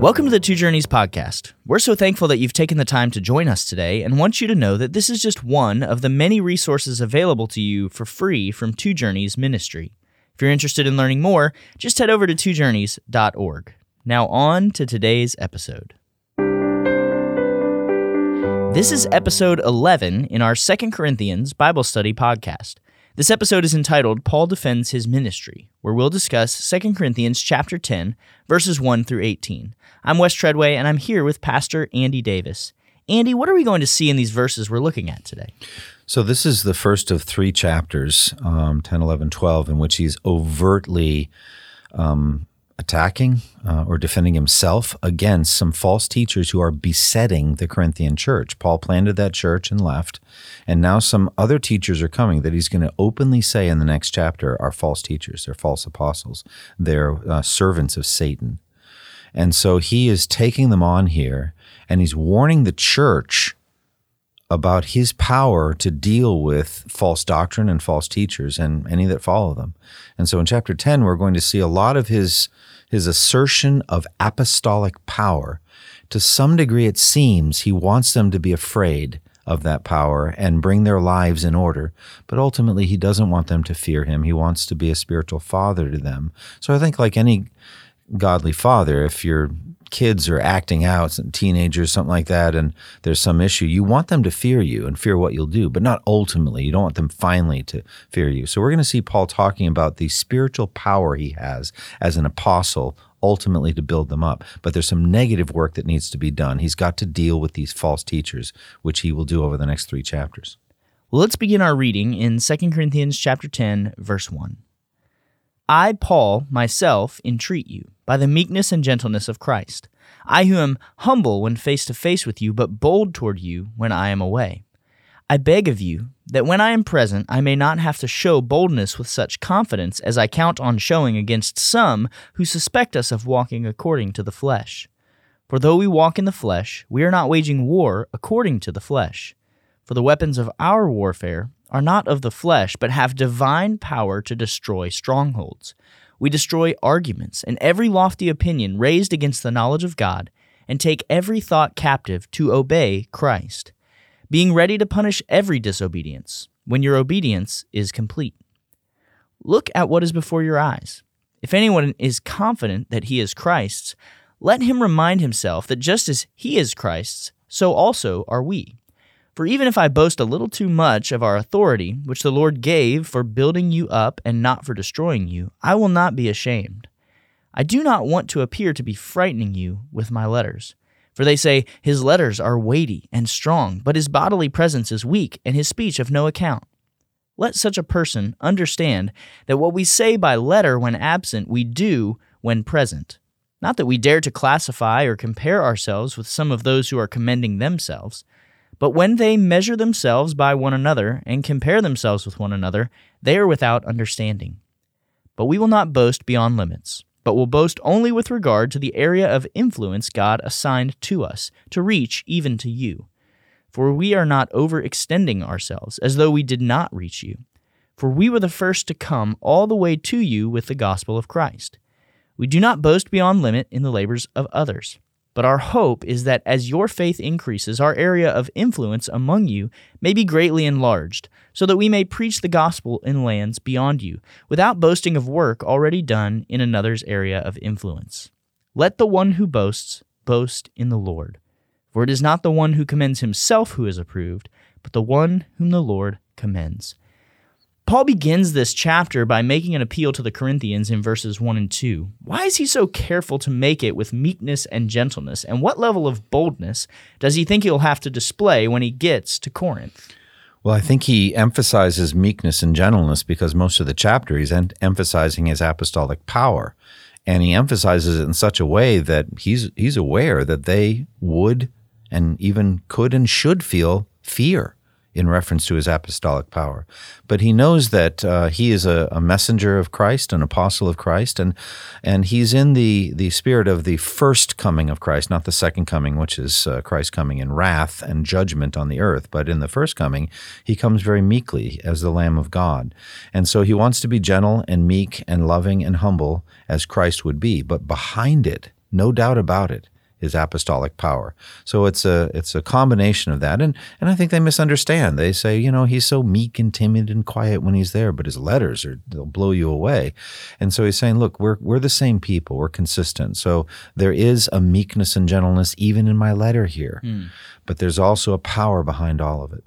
Welcome to the Two Journeys podcast. We're so thankful that you've taken the time to join us today and want you to know that this is just one of the many resources available to you for free from Two Journeys Ministry. If you're interested in learning more, just head over to twojourneys.org. Now, on to today's episode. This is episode 11 in our 2 Corinthians Bible Study podcast. This episode is entitled Paul Defends His Ministry, where we'll discuss 2 Corinthians chapter 10, verses 1 through 18. I'm Wes Treadway, and I'm here with Pastor Andy Davis. Andy, what are we going to see in these verses we're looking at today? So, this is the first of three chapters, um, 10, 11, 12, in which he's overtly um, attacking uh, or defending himself against some false teachers who are besetting the Corinthian church. Paul planted that church and left, and now some other teachers are coming that he's going to openly say in the next chapter are false teachers, they're false apostles, they're uh, servants of Satan. And so he is taking them on here, and he's warning the church about his power to deal with false doctrine and false teachers and any that follow them. And so in chapter 10 we're going to see a lot of his his assertion of apostolic power. To some degree it seems he wants them to be afraid of that power and bring their lives in order, but ultimately he doesn't want them to fear him. He wants to be a spiritual father to them. So I think like any godly father, if your kids are acting out, teenagers, something like that, and there's some issue, you want them to fear you and fear what you'll do, but not ultimately. You don't want them finally to fear you. So we're going to see Paul talking about the spiritual power he has as an apostle ultimately to build them up. But there's some negative work that needs to be done. He's got to deal with these false teachers, which he will do over the next three chapters. Well, let's begin our reading in 2 Corinthians chapter 10, verse 1. I, Paul, myself, entreat you, by the meekness and gentleness of Christ, I who am humble when face to face with you, but bold toward you when I am away. I beg of you that when I am present, I may not have to show boldness with such confidence as I count on showing against some who suspect us of walking according to the flesh. For though we walk in the flesh, we are not waging war according to the flesh. For the weapons of our warfare are not of the flesh, but have divine power to destroy strongholds. We destroy arguments and every lofty opinion raised against the knowledge of God, and take every thought captive to obey Christ, being ready to punish every disobedience when your obedience is complete. Look at what is before your eyes. If anyone is confident that he is Christ's, let him remind himself that just as he is Christ's, so also are we. For even if I boast a little too much of our authority, which the Lord gave for building you up and not for destroying you, I will not be ashamed. I do not want to appear to be frightening you with my letters. For they say, His letters are weighty and strong, but his bodily presence is weak, and his speech of no account. Let such a person understand that what we say by letter when absent, we do when present. Not that we dare to classify or compare ourselves with some of those who are commending themselves. But when they measure themselves by one another and compare themselves with one another, they are without understanding. But we will not boast beyond limits, but will boast only with regard to the area of influence God assigned to us, to reach even to you. For we are not overextending ourselves, as though we did not reach you. For we were the first to come all the way to you with the gospel of Christ. We do not boast beyond limit in the labors of others. But our hope is that as your faith increases, our area of influence among you may be greatly enlarged, so that we may preach the gospel in lands beyond you, without boasting of work already done in another's area of influence. Let the one who boasts boast in the Lord. For it is not the one who commends himself who is approved, but the one whom the Lord commends. Paul begins this chapter by making an appeal to the Corinthians in verses 1 and 2. Why is he so careful to make it with meekness and gentleness? And what level of boldness does he think he'll have to display when he gets to Corinth? Well, I think he emphasizes meekness and gentleness because most of the chapter he's emphasizing his apostolic power. And he emphasizes it in such a way that he's, he's aware that they would and even could and should feel fear in reference to his apostolic power. But he knows that uh, he is a, a, messenger of Christ, an apostle of Christ, and and he's in the the spirit of the first coming of Christ, not the second coming, which is uh, Christ coming in wrath and judgment on the earth. But in the first coming, he comes very meekly as the Lamb of God, and so he wants to be gentle and meek and loving and humble as Christ would be. But behind it No doubt about it his apostolic power. So it's a it's a combination of that, and and I think they misunderstand. They say, you know, he's so meek and timid and quiet when he's there, but his letters are they'll blow you away. And so he's saying, look, we're we're the same people, we're consistent. So there is a meekness and gentleness even in my letter here, mm. but there's also a power behind all of it.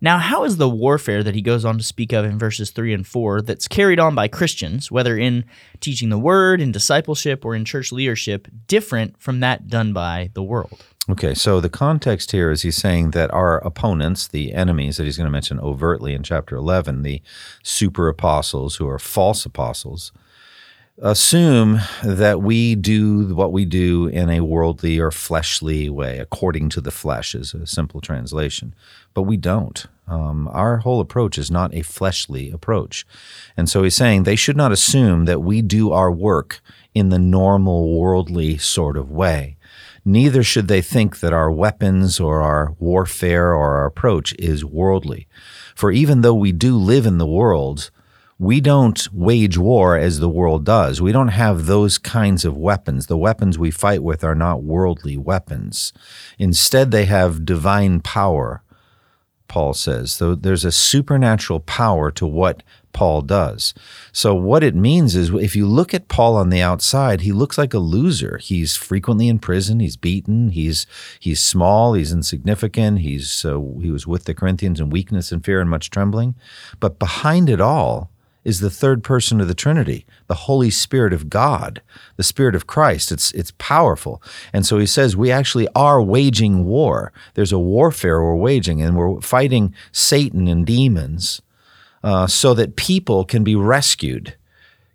Now, how is the warfare that he goes on to speak of in verses 3 and 4 that's carried on by Christians, whether in teaching the word, in discipleship, or in church leadership, different from that done by the world? Okay, so the context here is he's saying that our opponents, the enemies that he's going to mention overtly in chapter 11, the super apostles who are false apostles, assume that we do what we do in a worldly or fleshly way, according to the flesh, is a simple translation. But we don't. Um, our whole approach is not a fleshly approach. And so he's saying they should not assume that we do our work in the normal worldly sort of way. Neither should they think that our weapons or our warfare or our approach is worldly. For even though we do live in the world, we don't wage war as the world does. We don't have those kinds of weapons. The weapons we fight with are not worldly weapons. Instead, they have divine power, Paul says. So there's a supernatural power to what Paul does. So, what it means is if you look at Paul on the outside, he looks like a loser. He's frequently in prison. He's beaten. He's he's small. He's insignificant. He's uh, he was with the Corinthians in weakness and fear and much trembling. But behind it all, is the third person of the Trinity, the Holy Spirit of God, the Spirit of Christ. It's it's powerful. And so he says we actually are waging war. There's a warfare we're waging, and we're fighting Satan and demons uh, so that people can be rescued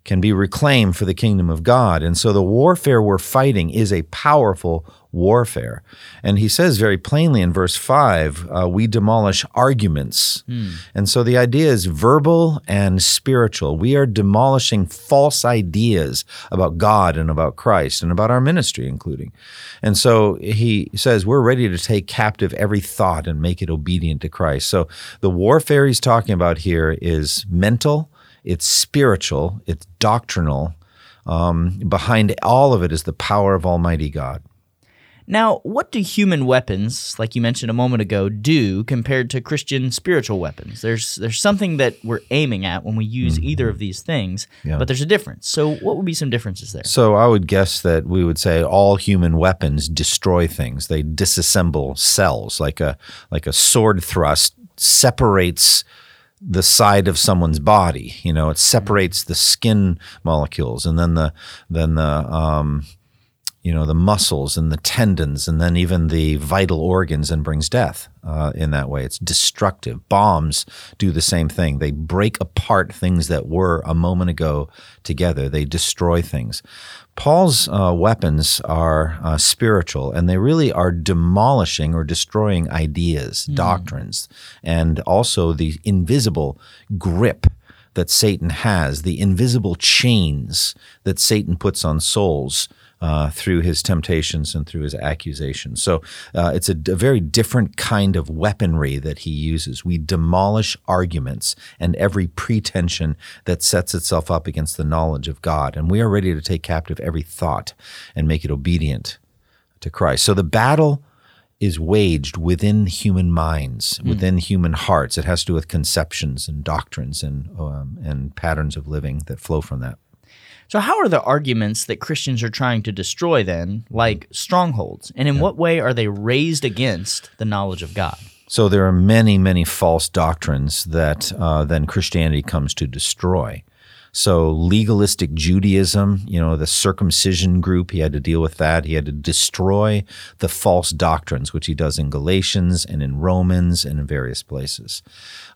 can be reclaimed for the kingdom of God. And so the warfare we're fighting is a powerful warfare. And he says very plainly in verse 5 uh, we demolish arguments. Mm. And so the idea is verbal and spiritual. We are demolishing false ideas about God and about Christ and about our ministry, including. And so he says we're ready to take captive every thought and make it obedient to Christ. So the warfare he's talking about here is mental it's spiritual, it's doctrinal. Um, behind all of it is the power of Almighty God. Now, what do human weapons, like you mentioned a moment ago, do compared to Christian spiritual weapons? There's there's something that we're aiming at when we use mm-hmm. either of these things, yeah. but there's a difference. So, what would be some differences there? So, I would guess that we would say all human weapons destroy things. They disassemble cells, like a like a sword thrust separates the side of someone's body. You know, it separates the skin molecules, and then the then the um, you know the muscles and the tendons, and then even the vital organs, and brings death. Uh, in that way, it's destructive. Bombs do the same thing. They break apart things that were a moment ago together. They destroy things. Paul's uh, weapons are uh, spiritual, and they really are demolishing or destroying ideas, mm. doctrines, and also the invisible grip that Satan has, the invisible chains that Satan puts on souls uh, through his temptations and through his accusations. So uh, it's a, a, very different kind of weaponry that he uses. We demolish arguments and every pretension that sets itself up against the knowledge of God. And we are ready to take captive every thought and make it obedient to Christ. So the battle is waged within human minds, mm. within human hearts. It has to do with conceptions and doctrines and um, and patterns of living that flow from that. So, how are the arguments that Christians are trying to destroy then like strongholds? And in yeah. what way are they raised against the knowledge of God? So, there are many, many false doctrines that uh, then Christianity comes to destroy. So legalistic Judaism, you know, the circumcision group, he had to deal with that. He had to destroy the false doctrines, which he does in Galatians and in Romans and in various places.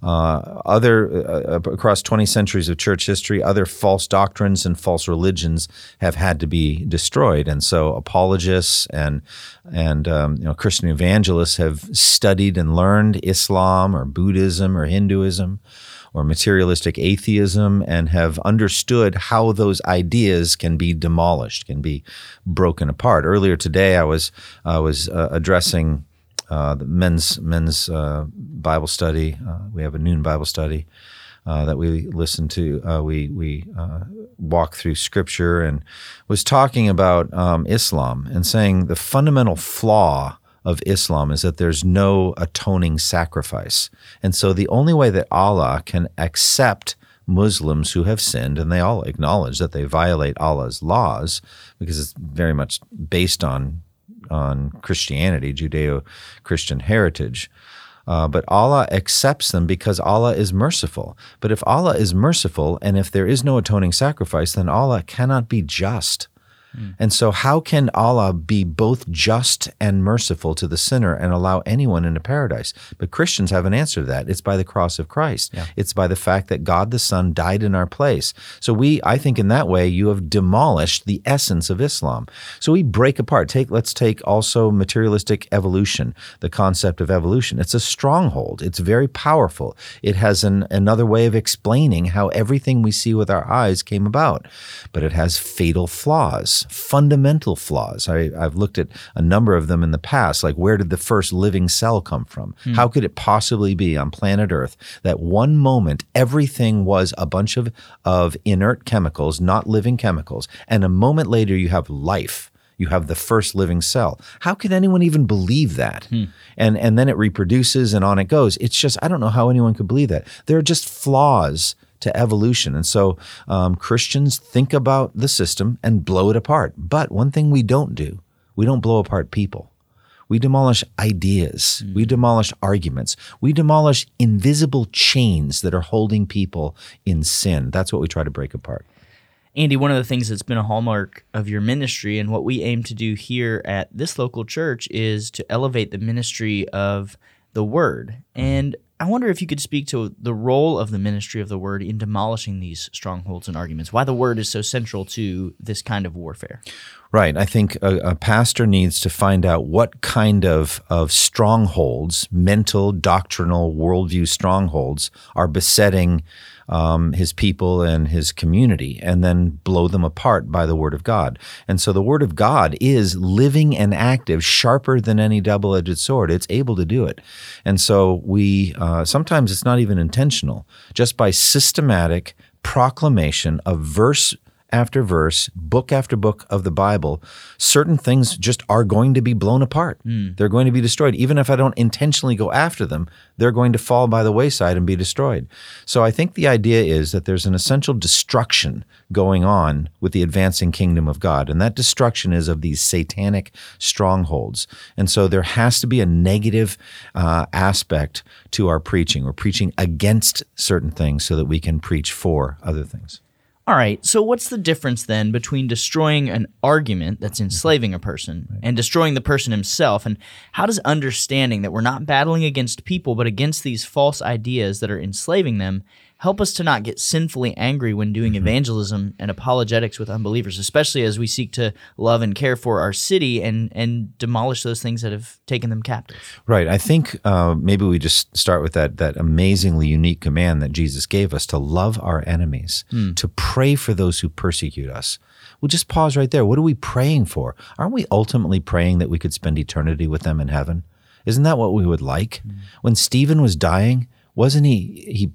Uh, other uh, across 20 centuries of church history, other false doctrines and false religions have had to be destroyed, and so apologists and and um, you know Christian evangelists have studied and learned Islam or Buddhism or Hinduism or materialistic atheism and have understood how those ideas can be demolished, can be broken apart. Earlier today, I was I was uh, addressing uh, the men's men's uh, Bible study. Uh, we have a noon Bible study. uh, that we listened to. Uh, we we walked through scripture and was talking about um, Islam and saying the fundamental flaw of Islam is that there's no atoning sacrifice, and so the only way that Allah can accept Muslims who have sinned, and they all acknowledge that they violate Allah's laws because it's very much based on on Christianity, Judeo Christian heritage. Uh, but Allah accepts them because Allah is merciful. But if Allah is merciful and if there is no atoning sacrifice, then Allah cannot be just. Mm. And so, how can Allah be both just and merciful to the sinner and allow anyone into paradise? But Christians have an answer to that. It's by the cross of Christ. Yeah. It's by the fact that God the Son died in our place. So, we, I think, in that way, you have demolished the essence of Islam. So, we break apart. Take, let's take also materialistic evolution, the concept of evolution. It's a stronghold. It's very powerful. It has an, another way of explaining how everything we see with our eyes came about, but it has fatal flaws fundamental flaws. I, have looked at a number of them in the past, like where did the first living cell come from? Hmm. How could it possibly be on planet Earth that one moment everything was a bunch of, of inert chemicals, not living chemicals, and a moment later you have life? You have the first living cell. How could anyone even believe that? Hmm. And and then it reproduces and on it goes. It's just I don't know how anyone could believe that. There are just flaws to evolution. And so um, Christians think about the system and blow it apart. But one thing we don't do, we don't blow apart people. We demolish ideas. We demolish arguments. We demolish invisible chains that are holding people in sin. That's what we try to break apart. Andy, one of the things that's been a hallmark of your ministry and what we aim to do here at this local church is to elevate the ministry of the word. And I wonder if you could speak to the role of the ministry of the word in demolishing these strongholds and arguments, why the word is so central to this kind of warfare. Right. I think a, a, pastor needs to find out what kind of, of strongholds, mental, doctrinal, worldview strongholds, are besetting um, his people and his community, and then blow them apart by the Word of God. And so the Word of God is living and active, sharper than any double edged sword. It's able to do it. And so we, uh, sometimes it's not even intentional, just by systematic proclamation of verse after verse, book after book of the Bible, certain things just are going to be blown apart. They're going to be destroyed. Even if I don't intentionally go after them, they're going to fall by the wayside and be destroyed. So I think the idea is that there's an essential destruction going on with the advancing kingdom of God. And that destruction is of these satanic strongholds. And so there has to be a negative uh, aspect to our preaching. We're preaching against certain things so that we can preach for other things. All right, so what's the difference then between destroying an argument that's mm-hmm. enslaving a person and destroying the person himself? And how does understanding that we're not battling against people but against these false ideas that are enslaving them help us to not get sinfully angry when doing mm-hmm. evangelism and apologetics with unbelievers, especially as we seek to love and care for our city and, and demolish those things that have taken them captive? Right. I think uh, maybe we just start with that that amazingly unique command that Jesus gave us to love our enemies, hmm. to pray for those who persecute us. We'll just pause right there. What are we praying for? Aren't we ultimately praying that we could spend eternity with them in heaven? Isn't that what we would like? Hmm. When Stephen was dying, wasn't he he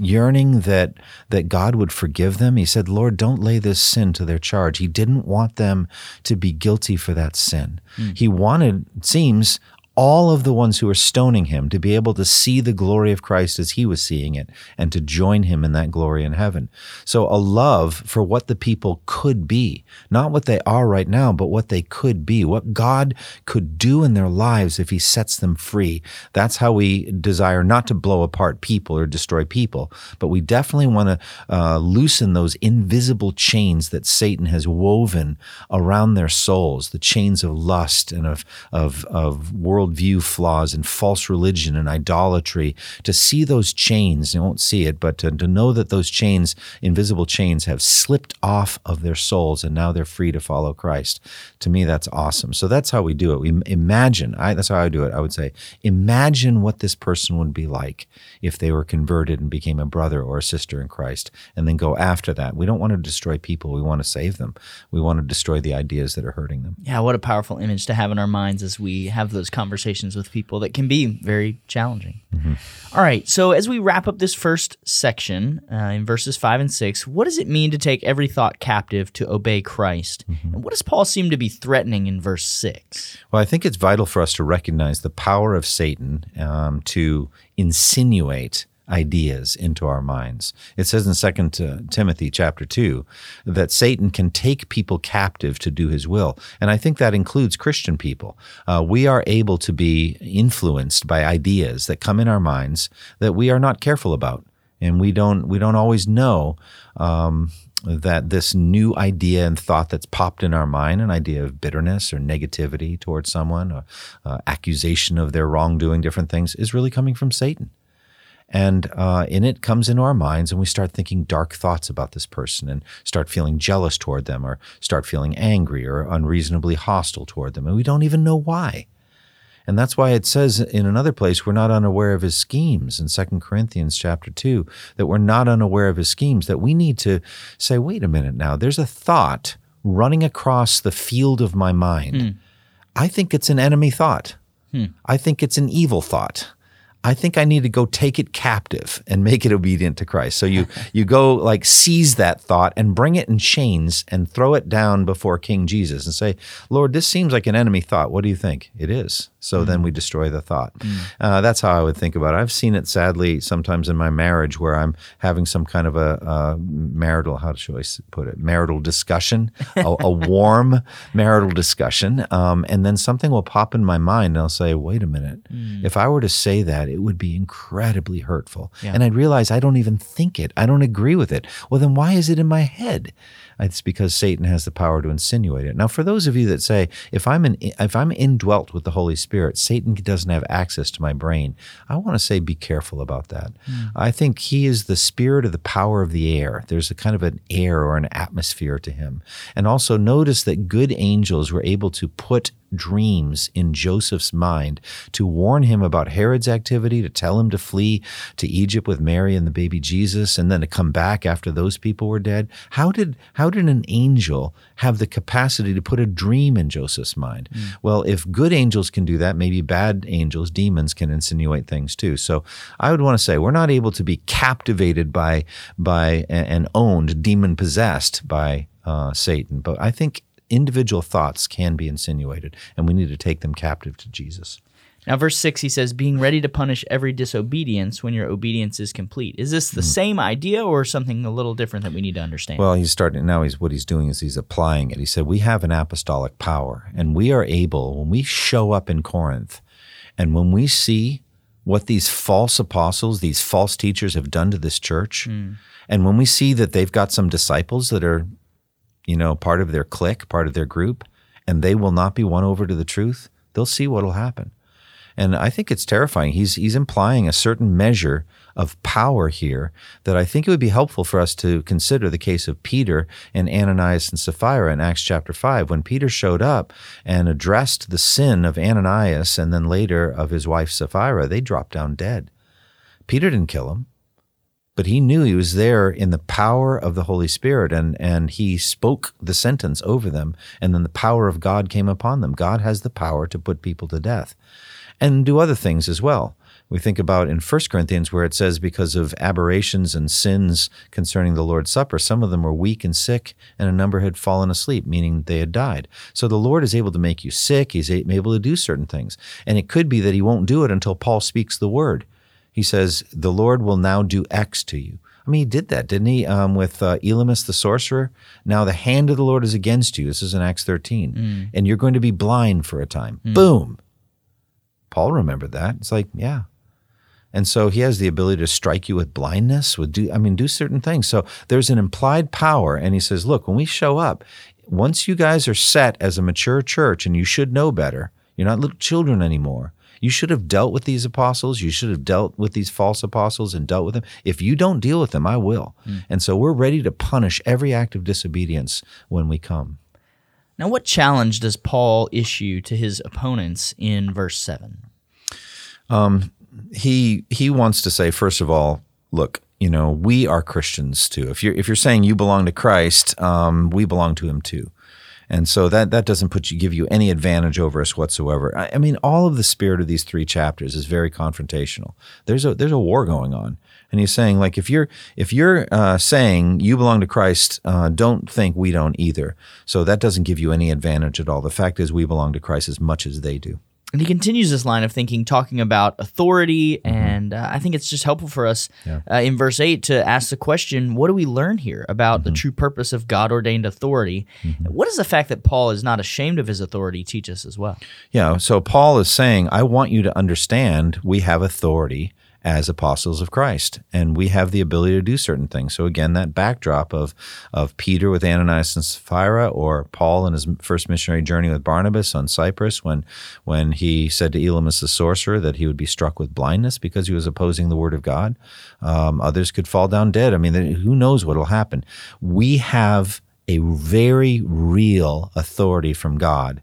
yearning that that God would forgive them? He said, "Lord, don't lay this sin to their charge." He didn't want them to be guilty for that sin. Hmm. He wanted, it seems, all of the ones who are stoning him to be able to see the glory of Christ as he was seeing it and to join him in that glory in heaven. So, a love for what the people could be, not what they are right now, but what they could be, what God could do in their lives if he sets them free. That's how we desire not to blow apart people or destroy people, but we definitely want to uh, loosen those invisible chains that Satan has woven around their souls, the chains of lust and of, of, of worldview flaws and false religion and idolatry, to see those chains, you won't see it, but to, to know that those chains, invisible chains, have slipped off of their souls and now they're free to follow Christ. To me, that's awesome. So that's how we do it. We imagine, I, that's how I do it. I would say, imagine what this person would be like if they were converted and became a brother or a sister in Christ, and then go after that. We don't want to destroy people. We want to save them. We want to destroy the ideas that are hurting them. Yeah, what a powerful image to have in our minds as we have those conversations conversations with people that can be very challenging. All right, so as we wrap up this first section uh, in verses five and six, what does it mean to take every thought captive to obey Christ? And what does Paul seem to be threatening in verse six? Well, I think it's vital for us to recognize the power of Satan um, to insinuate ideas into our minds. It says in Second Timothy chapter 2 that Satan can take people captive to do his will. And I think that includes Christian people. Uh, we are able to be influenced by ideas that come in our minds that we are not careful about. And we don't we don't always know um, that this new idea and thought that's popped in our mind, an idea of bitterness or negativity towards someone, or uh, accusation of their wrongdoing, different things, is really coming from Satan. And uh, in it comes into our minds, and we start thinking dark thoughts about this person and start feeling jealous toward them or start feeling angry or unreasonably hostile toward them. And we don't even know why. And that's why it says in another place, we're not unaware of his schemes in 2 Corinthians chapter 2, that we're not unaware of his schemes, that we need to say, wait a minute now, there's a thought running across the field of my mind. I think it's an enemy thought. I think it's an evil thought. I think I need to go take it captive and make it obedient to Christ. So you you go like seize that thought and bring it in chains and throw it down before King Jesus and say, Lord, this seems like an enemy thought. What do you think? It is. So then we destroy the thought. Uh, that's how I would think about it. I've seen it sadly sometimes in my marriage where I'm having some kind of a, a marital, how should I put it, marital discussion, a, a warm marital discussion. Um, and then something will pop in my mind and I'll say, wait a minute. If I were to say that, it would be incredibly hurtful. Yeah. And I'd realize I don't even think it. I don't agree with it. Well, then why is it in my head? It's because Satan has the power to insinuate it. Now, for those of you that say, if I'm in, if I'm indwelt with the Holy Spirit, Satan doesn't have access to my brain. I want to say, be careful about that. Hmm. I think he is the spirit of the power of the air. There's a kind of an air or an atmosphere to him. And also notice that good angels were able to put dreams in Joseph's mind to warn him about Herod's activity, to tell him to flee to Egypt with Mary and the baby Jesus, and then to come back after those people were dead. How did how did an angel have the capacity to put a dream in Joseph's mind? Well, if good angels can do that, maybe bad angels, demons, can insinuate things too. So I would want to say we're not able to be captivated by by and owned, demon possessed by uh, Satan, but I think individual thoughts can be insinuated, and we need to take them captive to Jesus. Now, verse 6, he says, being ready to punish every disobedience when your obedience is complete. Is this the hmm. same idea or something a little different that we need to understand? Well, he's starting now. He's what he's doing is he's applying it. He said, "We have an apostolic power, and we are able when we show up in Corinth, and when we see what these false apostles, these false teachers have done to this church, hmm. and when we see that they've got some disciples that are, you know, part of their clique, part of their group, and they will not be won over to the truth, they'll see what will happen." And I think it's terrifying. He's he's implying a certain measure of power here that I think it would be helpful for us to consider the case of Peter and Ananias and Sapphira in Acts chapter 5 when Peter showed up and addressed the sin of Ananias and then later of his wife Sapphira they dropped down dead. Peter didn't kill him but he knew he was there in the power of the Holy Spirit and and he spoke the sentence over them and then the power of God came upon them. God has the power to put people to death and do other things as well. We think about in 1 Corinthians where it says because of aberrations and sins concerning the Lord's Supper, some of them were weak and sick, and a number had fallen asleep, meaning they had died. So the Lord is able to make you sick. He's able to do certain things. And it could be that he won't do it until Paul speaks the word. He says, The Lord will now do X to you. I mean, he did that, didn't he? Um, with uh, Elymas the sorcerer. Now the hand of the Lord is against you. This is in Acts 13. And you're going to be blind for a time. Boom. Paul remembered that. It's like, yeah. And so he has the ability to strike you with blindness, with do I mean do certain things. So there's an implied power and he says, look, when we show up, once you guys are set as a mature church and you should know better, you're not little children anymore. You should have dealt with these apostles. You should have dealt with these false apostles and dealt with them. If you don't deal with them, I will. Mm. And so we're ready to punish every act of disobedience when we come. Now, what challenge does Paul issue to his opponents in verse 7? he he wants to say first of all, look, you know, we are Christians too. If you're if you're saying you belong to Christ, um, we belong to Him too. And so that that doesn't put you give you any advantage over us whatsoever. I, I mean, all of the spirit of these three chapters is very confrontational. There's a there's a war going on, and he's saying like if you're if you're uh, saying you belong to Christ, uh, don't think we don't either. So that doesn't give you any advantage at all. The fact is we belong to Christ as much as they do. And he continues this line of thinking, talking about authority, Mm-hmm. and uh, I think it's just helpful for us uh, in verse 8 to ask the question what do we learn here about Mm-hmm. the true purpose of God ordained authority? What does the fact that Paul is not ashamed of his authority teach us as well? Yeah. So Paul is saying, I want you to understand we have authority as apostles of Christ, and we have the ability to do certain things. So again, that backdrop of of Peter with Ananias and Sapphira, or Paul in his first missionary journey with Barnabas on Cyprus, when when he said to Elymas the sorcerer that he would be struck with blindness because he was opposing the word of God. Um, others could fall down dead. I mean, who knows what will happen? We have a very real authority from God,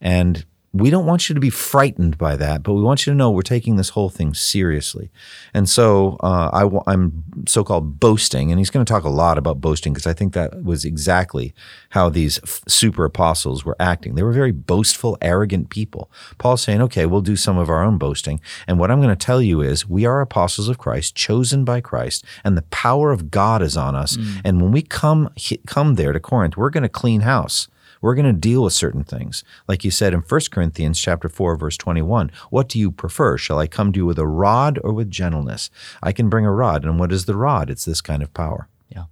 and we don't want you to be frightened by that, but we want you to know we're taking this whole thing seriously. And so uh, I, am so called boasting, and he's going to talk a lot about boasting because I think that was exactly how these f- super apostles were acting. They were very boastful, arrogant people. Paul's saying, okay, we'll do some of our own boasting. And what I'm going to tell you is we are apostles of Christ, chosen by Christ, and the power of God is on us. And when we come, come there to Corinth, we're going to clean house we're going to deal with certain things. Like you said in 1 corinthians chapter 4 verse 21 what do you prefer? Shall i come to you with a rod or with gentleness? I can bring a rod and what is the rod? It's this kind of power. Yeah.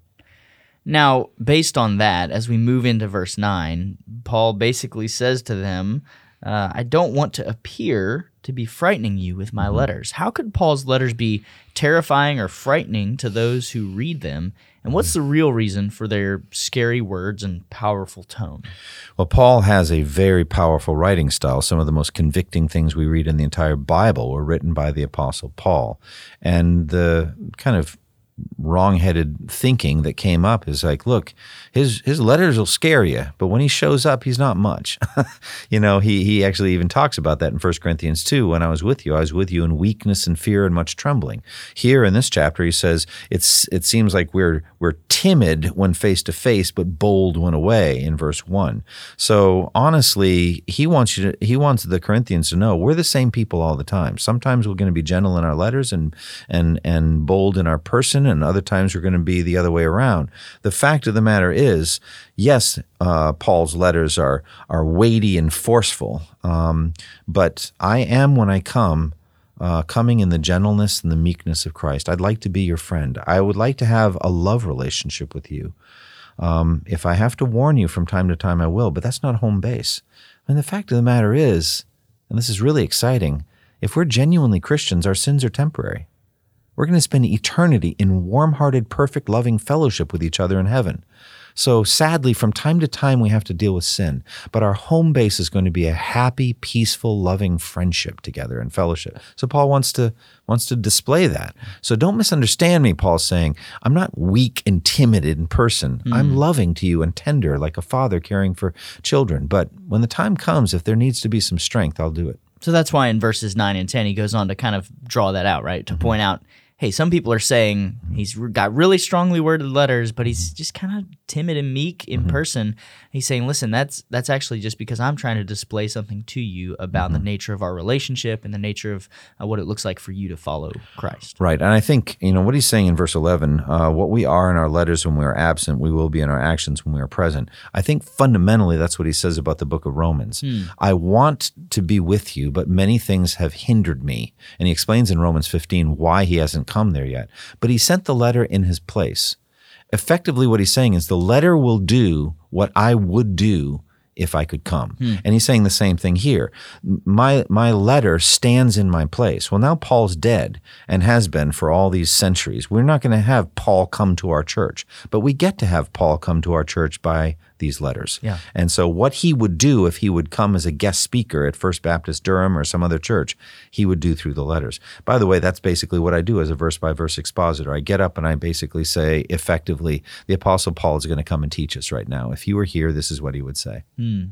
Now, based on that, as we move into verse 9, Paul basically says to them, uh, I don't want to appear to be frightening you with my mm-hmm. letters. How could Paul's letters be terrifying or frightening to those who read them? And what's mm-hmm. the real reason for their scary words and powerful tone? Well, Paul has a very powerful writing style. Some of the most convicting things we read in the entire Bible were written by the Apostle Paul. And the kind of wrong-headed thinking that came up is like, look, his his letters will scare you, but when he shows up, he's not much. you know, he he actually even talks about that in 1 Corinthians 2. When I was with you, I was with you in weakness and fear and much trembling. Here in this chapter, he says it's it seems like we're we're timid when face to face, but bold when away in verse 1. So honestly, he wants you to he wants the Corinthians to know we're the same people all the time. Sometimes we're going to be gentle in our letters and and and bold in our person and other times we're going to be the other way around. The fact of the matter is, yes, uh, Paul's letters are are weighty and forceful, um, but I am when I come. Uh, coming in the gentleness and the meekness of Christ. I'd like to be your friend. I would like to have a love relationship with you. Um, if I have to warn you from time to time, I will, but that's not home base. And the fact of the matter is, and this is really exciting, if we're genuinely Christians, our sins are temporary. We're going to spend eternity in warm hearted, perfect, loving fellowship with each other in heaven. So sadly, from time to time, we have to deal with sin, but our home base is going to be a happy, peaceful, loving friendship together and fellowship. So Paul wants to wants to display that. So don't misunderstand me. Paul's saying I'm not weak and timid in person. Hmm. I'm loving to you and tender, like a father caring for children. But when the time comes, if there needs to be some strength, I'll do it. So that's why in verses 9 and 10, he goes on to kind of draw that out, right? To mm-hmm. point out, hey, some people are saying he's got really strongly worded letters, but he's just kind of timid and meek in person. He's saying, listen, that's that's actually just because I'm trying to display something to you about the nature of our relationship and the nature of uh, what it looks like for you to follow Christ. Right. And I think, you know, what he's saying in verse 11, uh, what we are in our letters when we are absent, we will be in our actions when we are present. I think fundamentally that's what he says about the book of Romans. I want to be with you, but many things have hindered me. And he explains in Romans 15 why he hasn't come there yet. But he sent the letter in his place. Effectively, what he's saying is the letter will do what I would do if I could come. Hmm. And he's saying the same thing here. My my letter stands in my place. Well, now Paul's dead and has been for all these centuries. We're not going to have Paul come to our church, but we get to have Paul come to our church by these letters. Yeah. And so what he would do if he would come as a guest speaker at First Baptist Durham or some other church, he would do through the letters. By the way, that's basically what I do as a verse by verse expositor. I get up and I basically say effectively, the apostle Paul is going to come and teach us right now. If he were here, this is what he would say. Hmm.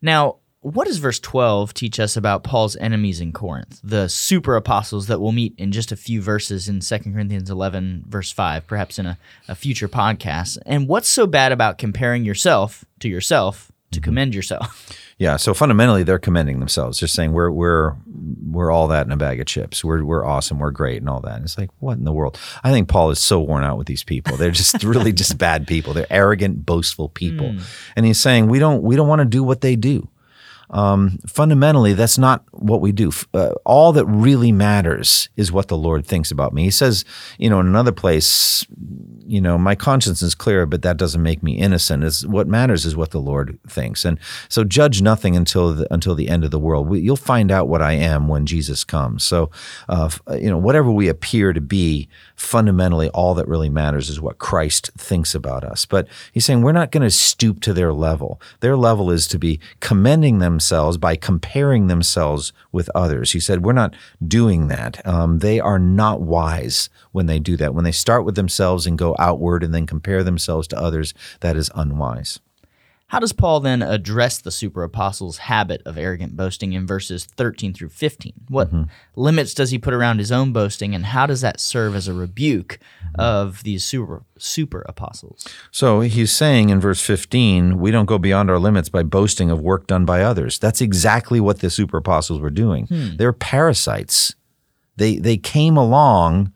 Now, what does verse 12 teach us about Paul's enemies in Corinth, the super apostles that we'll meet in just a few verses in 2 Corinthians 11, verse 5, perhaps in a, a future podcast? And what's so bad about comparing yourself to yourself to mm-hmm. commend yourself? Yeah, so fundamentally they're commending themselves, just saying we're we're we're all that in a bag of chips. We're we're awesome, we're great, and all that. And it's like what in the world? I think Paul is so worn out with these people. They're just really just bad people. They're arrogant, boastful people, mm. and he's saying we don't we don't want to do what they do. Um, fundamentally, that's not what we do. Uh, all that really matters is what the Lord thinks about me. He says, you know, in another place, you know, my conscience is clear, but that doesn't make me innocent. Is what matters is what the Lord thinks, and so judge nothing until the, until the end of the world. We, you'll find out what I am when Jesus comes. So, uh, you know, whatever we appear to be, fundamentally, all that really matters is what Christ thinks about us. But he's saying we're not going to stoop to their level. Their level is to be commending themselves by comparing themselves with others. He said we're not doing that. Um, they are not wise when they do that. When they start with themselves and go outward and then compare themselves to others, that is unwise. How does Paul then address the super apostles' habit of arrogant boasting in verses 13 through 15? What mm-hmm. limits does he put around his own boasting, and how does that serve as a rebuke mm-hmm. of these super super apostles? So he's saying in verse 15, we don't go beyond our limits by boasting of work done by others. That's exactly what the super apostles were doing. Hmm. They're parasites. They they came along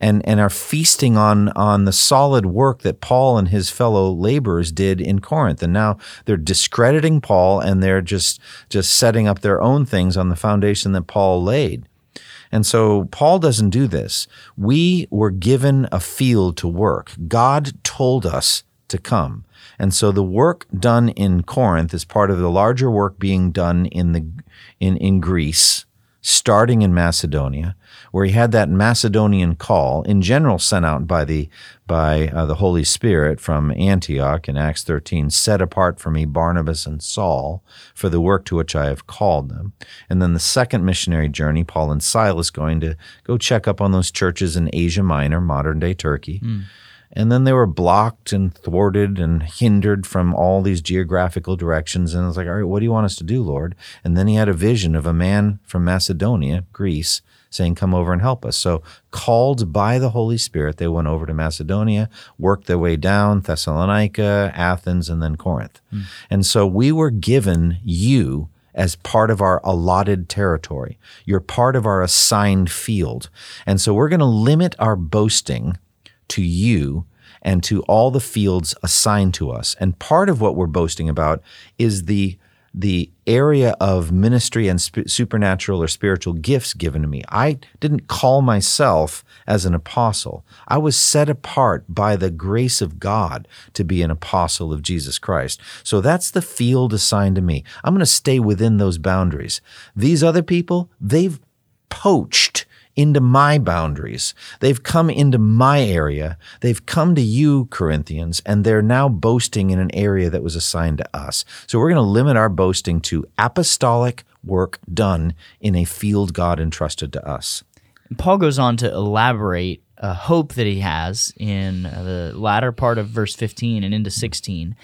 and, and are feasting on, on the solid work that Paul and his fellow laborers did in Corinth. And now they're discrediting Paul and they're just, just setting up their own things on the foundation that Paul laid. And so Paul doesn't do this. We were given a field to work. God told us to come. And so the work done in Corinth is part of the larger work being done in the in, in Greece starting in Macedonia, where he had that Macedonian call, in general sent out by the by uh, the Holy Spirit from Antioch in Acts 13, set apart for me Barnabas and Saul for the work to which I have called them. And then the second missionary journey, Paul and Silas going to go check up on those churches in Asia Minor, modern day Turkey. Mm. And then they were blocked and thwarted and hindered from all these geographical directions. And I was like, all right, what do you want us to do, Lord? And then he had a vision of a man from Macedonia, Greece, saying, Come over and help us. So, called by the Holy Spirit, they went over to Macedonia, worked their way down Thessalonica, Athens, and then Corinth. Mm. And so we were given you as part of our allotted territory. You're part of our assigned field. And so we're going to limit our boasting to you and to all the fields assigned to us. And part of what we're boasting about is the the area of ministry and sp- supernatural or spiritual gifts given to me. I didn't call myself as an apostle. I was set apart by the grace of God to be an apostle of Jesus Christ. So that's the field assigned to me. I'm going to stay within those boundaries. These other people, they've poached into my boundaries. They've come into my area. They've come to you, Corinthians, and they're now boasting in an area that was assigned to us. So we're going to limit our boasting to apostolic work done in a field God entrusted to us. Paul goes on to elaborate a hope that he has in the latter part of verse 15 and into 16.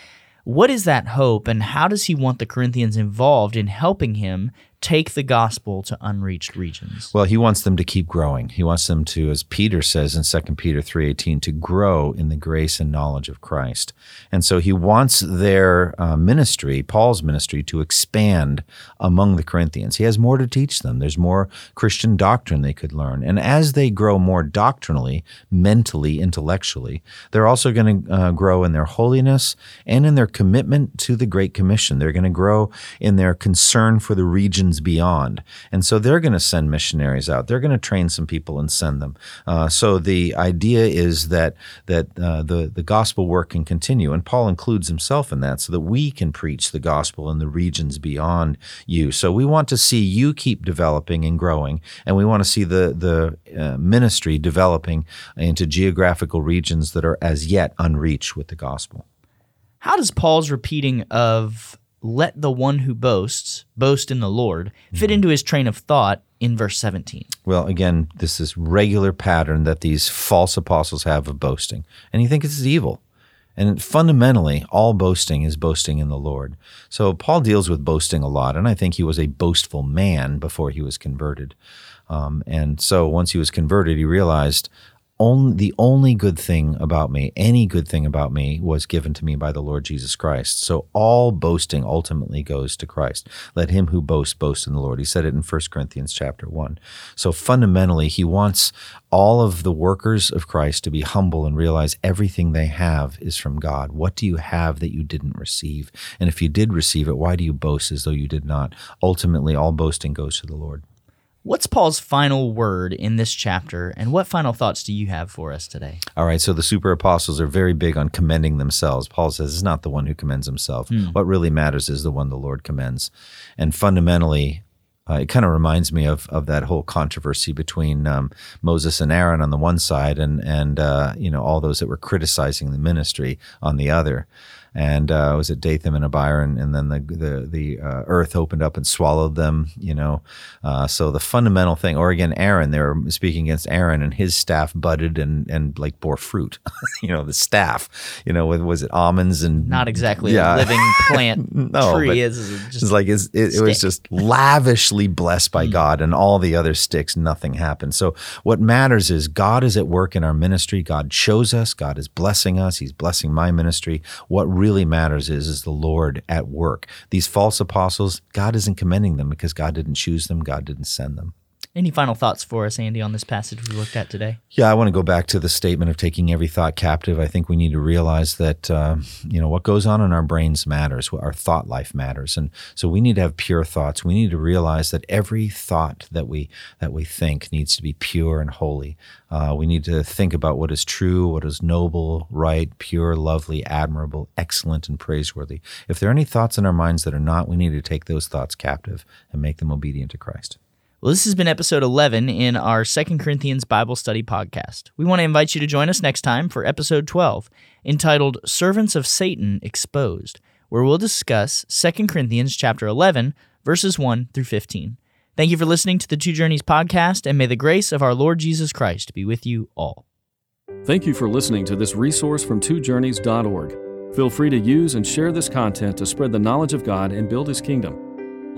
What is that hope, and how does he want the Corinthians involved in helping him take the gospel to unreached regions. Well, he wants them to keep growing. He wants them to, as Peter says in 2 Peter 3.18, to grow in the grace and knowledge of Christ. And so he wants their uh, ministry, Paul's ministry, to expand among the Corinthians. He has more to teach them. There's more Christian doctrine they could learn. And as they grow more doctrinally, mentally, intellectually, they're also going to uh, grow in their holiness and in their commitment to the Great Commission. They're going to grow in their concern for the region beyond. And so they're going to send missionaries out. They're going to train some people and send them. Uh, so the idea is that that uh, the the gospel work can continue, and Paul includes himself in that, so that we can preach the gospel in the regions beyond you. So we want to see you keep developing and growing, and we want to see the the uh, ministry developing into geographical regions that are as yet unreached with the gospel. How does Paul's repeating of let the one who boasts boast in the Lord fit mm-hmm. into his train of thought in verse 17. Well, again, this is regular pattern that these false apostles have of boasting. And you think this is evil. And fundamentally, all boasting is boasting in the Lord. So Paul deals with boasting a lot, and I think he was a boastful man before he was converted. Um, and so once he was converted, he realized only the only good thing about me, any good thing about me, was given to me by the Lord Jesus Christ. So all boasting ultimately goes to Christ. Let him who boasts boast in the Lord. He said it in 1 Corinthians chapter 1. So fundamentally, he wants all of the workers of Christ to be humble and realize everything they have is from God. What do you have that you didn't receive? And if you did receive it, why do you boast as though you did not? Ultimately, all boasting goes to the Lord. What's Paul's final word in this chapter, and what final thoughts do you have for us today? All right, so the super apostles are very big on commending themselves. Paul says it's not the one who commends himself. Hmm. What really matters is the one the Lord commends. And fundamentally, uh, it kind of reminds me of of that whole controversy between um, Moses and Aaron on the one side, and and uh, you know all those that were criticizing the ministry on the other and uh, was it Dathan and Abiram, and then the the the uh, earth opened up and swallowed them. You know, uh, so the fundamental thing, or again, Aaron, they were speaking against Aaron, and his staff budded and and like bore fruit. you know, the staff. You know, with, was it almonds and not exactly yeah. a living plant no, tree? Is it's like it's, it, it was just lavishly blessed by mm. God, and all the other sticks, nothing happened. So what matters is God is at work in our ministry. God shows us. God is blessing us. He's blessing my ministry. What really matters is is the Lord at work. These false apostles, God isn't commending them because God didn't choose them, God didn't send them. Any final thoughts for us, Andy, on this passage we looked at today? Yeah, I want to go back to the statement of taking every thought captive. I think we need to realize that uh, you know what goes on in our brains matters. Our thought life matters, and so we need to have pure thoughts. We need to realize that every thought that we that we think needs to be pure and holy. Uh, we need to think about what is true, what is noble, right, pure, lovely, admirable, excellent, and praiseworthy. If there are any thoughts in our minds that are not, we need to take those thoughts captive and make them obedient to Christ. Well, this has been episode 11 in our Second Corinthians Bible Study podcast. We want to invite you to join us next time for episode 12, entitled Servants of Satan Exposed, where we'll discuss Second Corinthians chapter 11, verses 1 through 15. Thank you for listening to the Two Journeys podcast, and may the grace of our Lord Jesus Christ be with you all. Thank you for listening to this resource from twojourneys.org. Feel free to use and share this content to spread the knowledge of God and build His kingdom.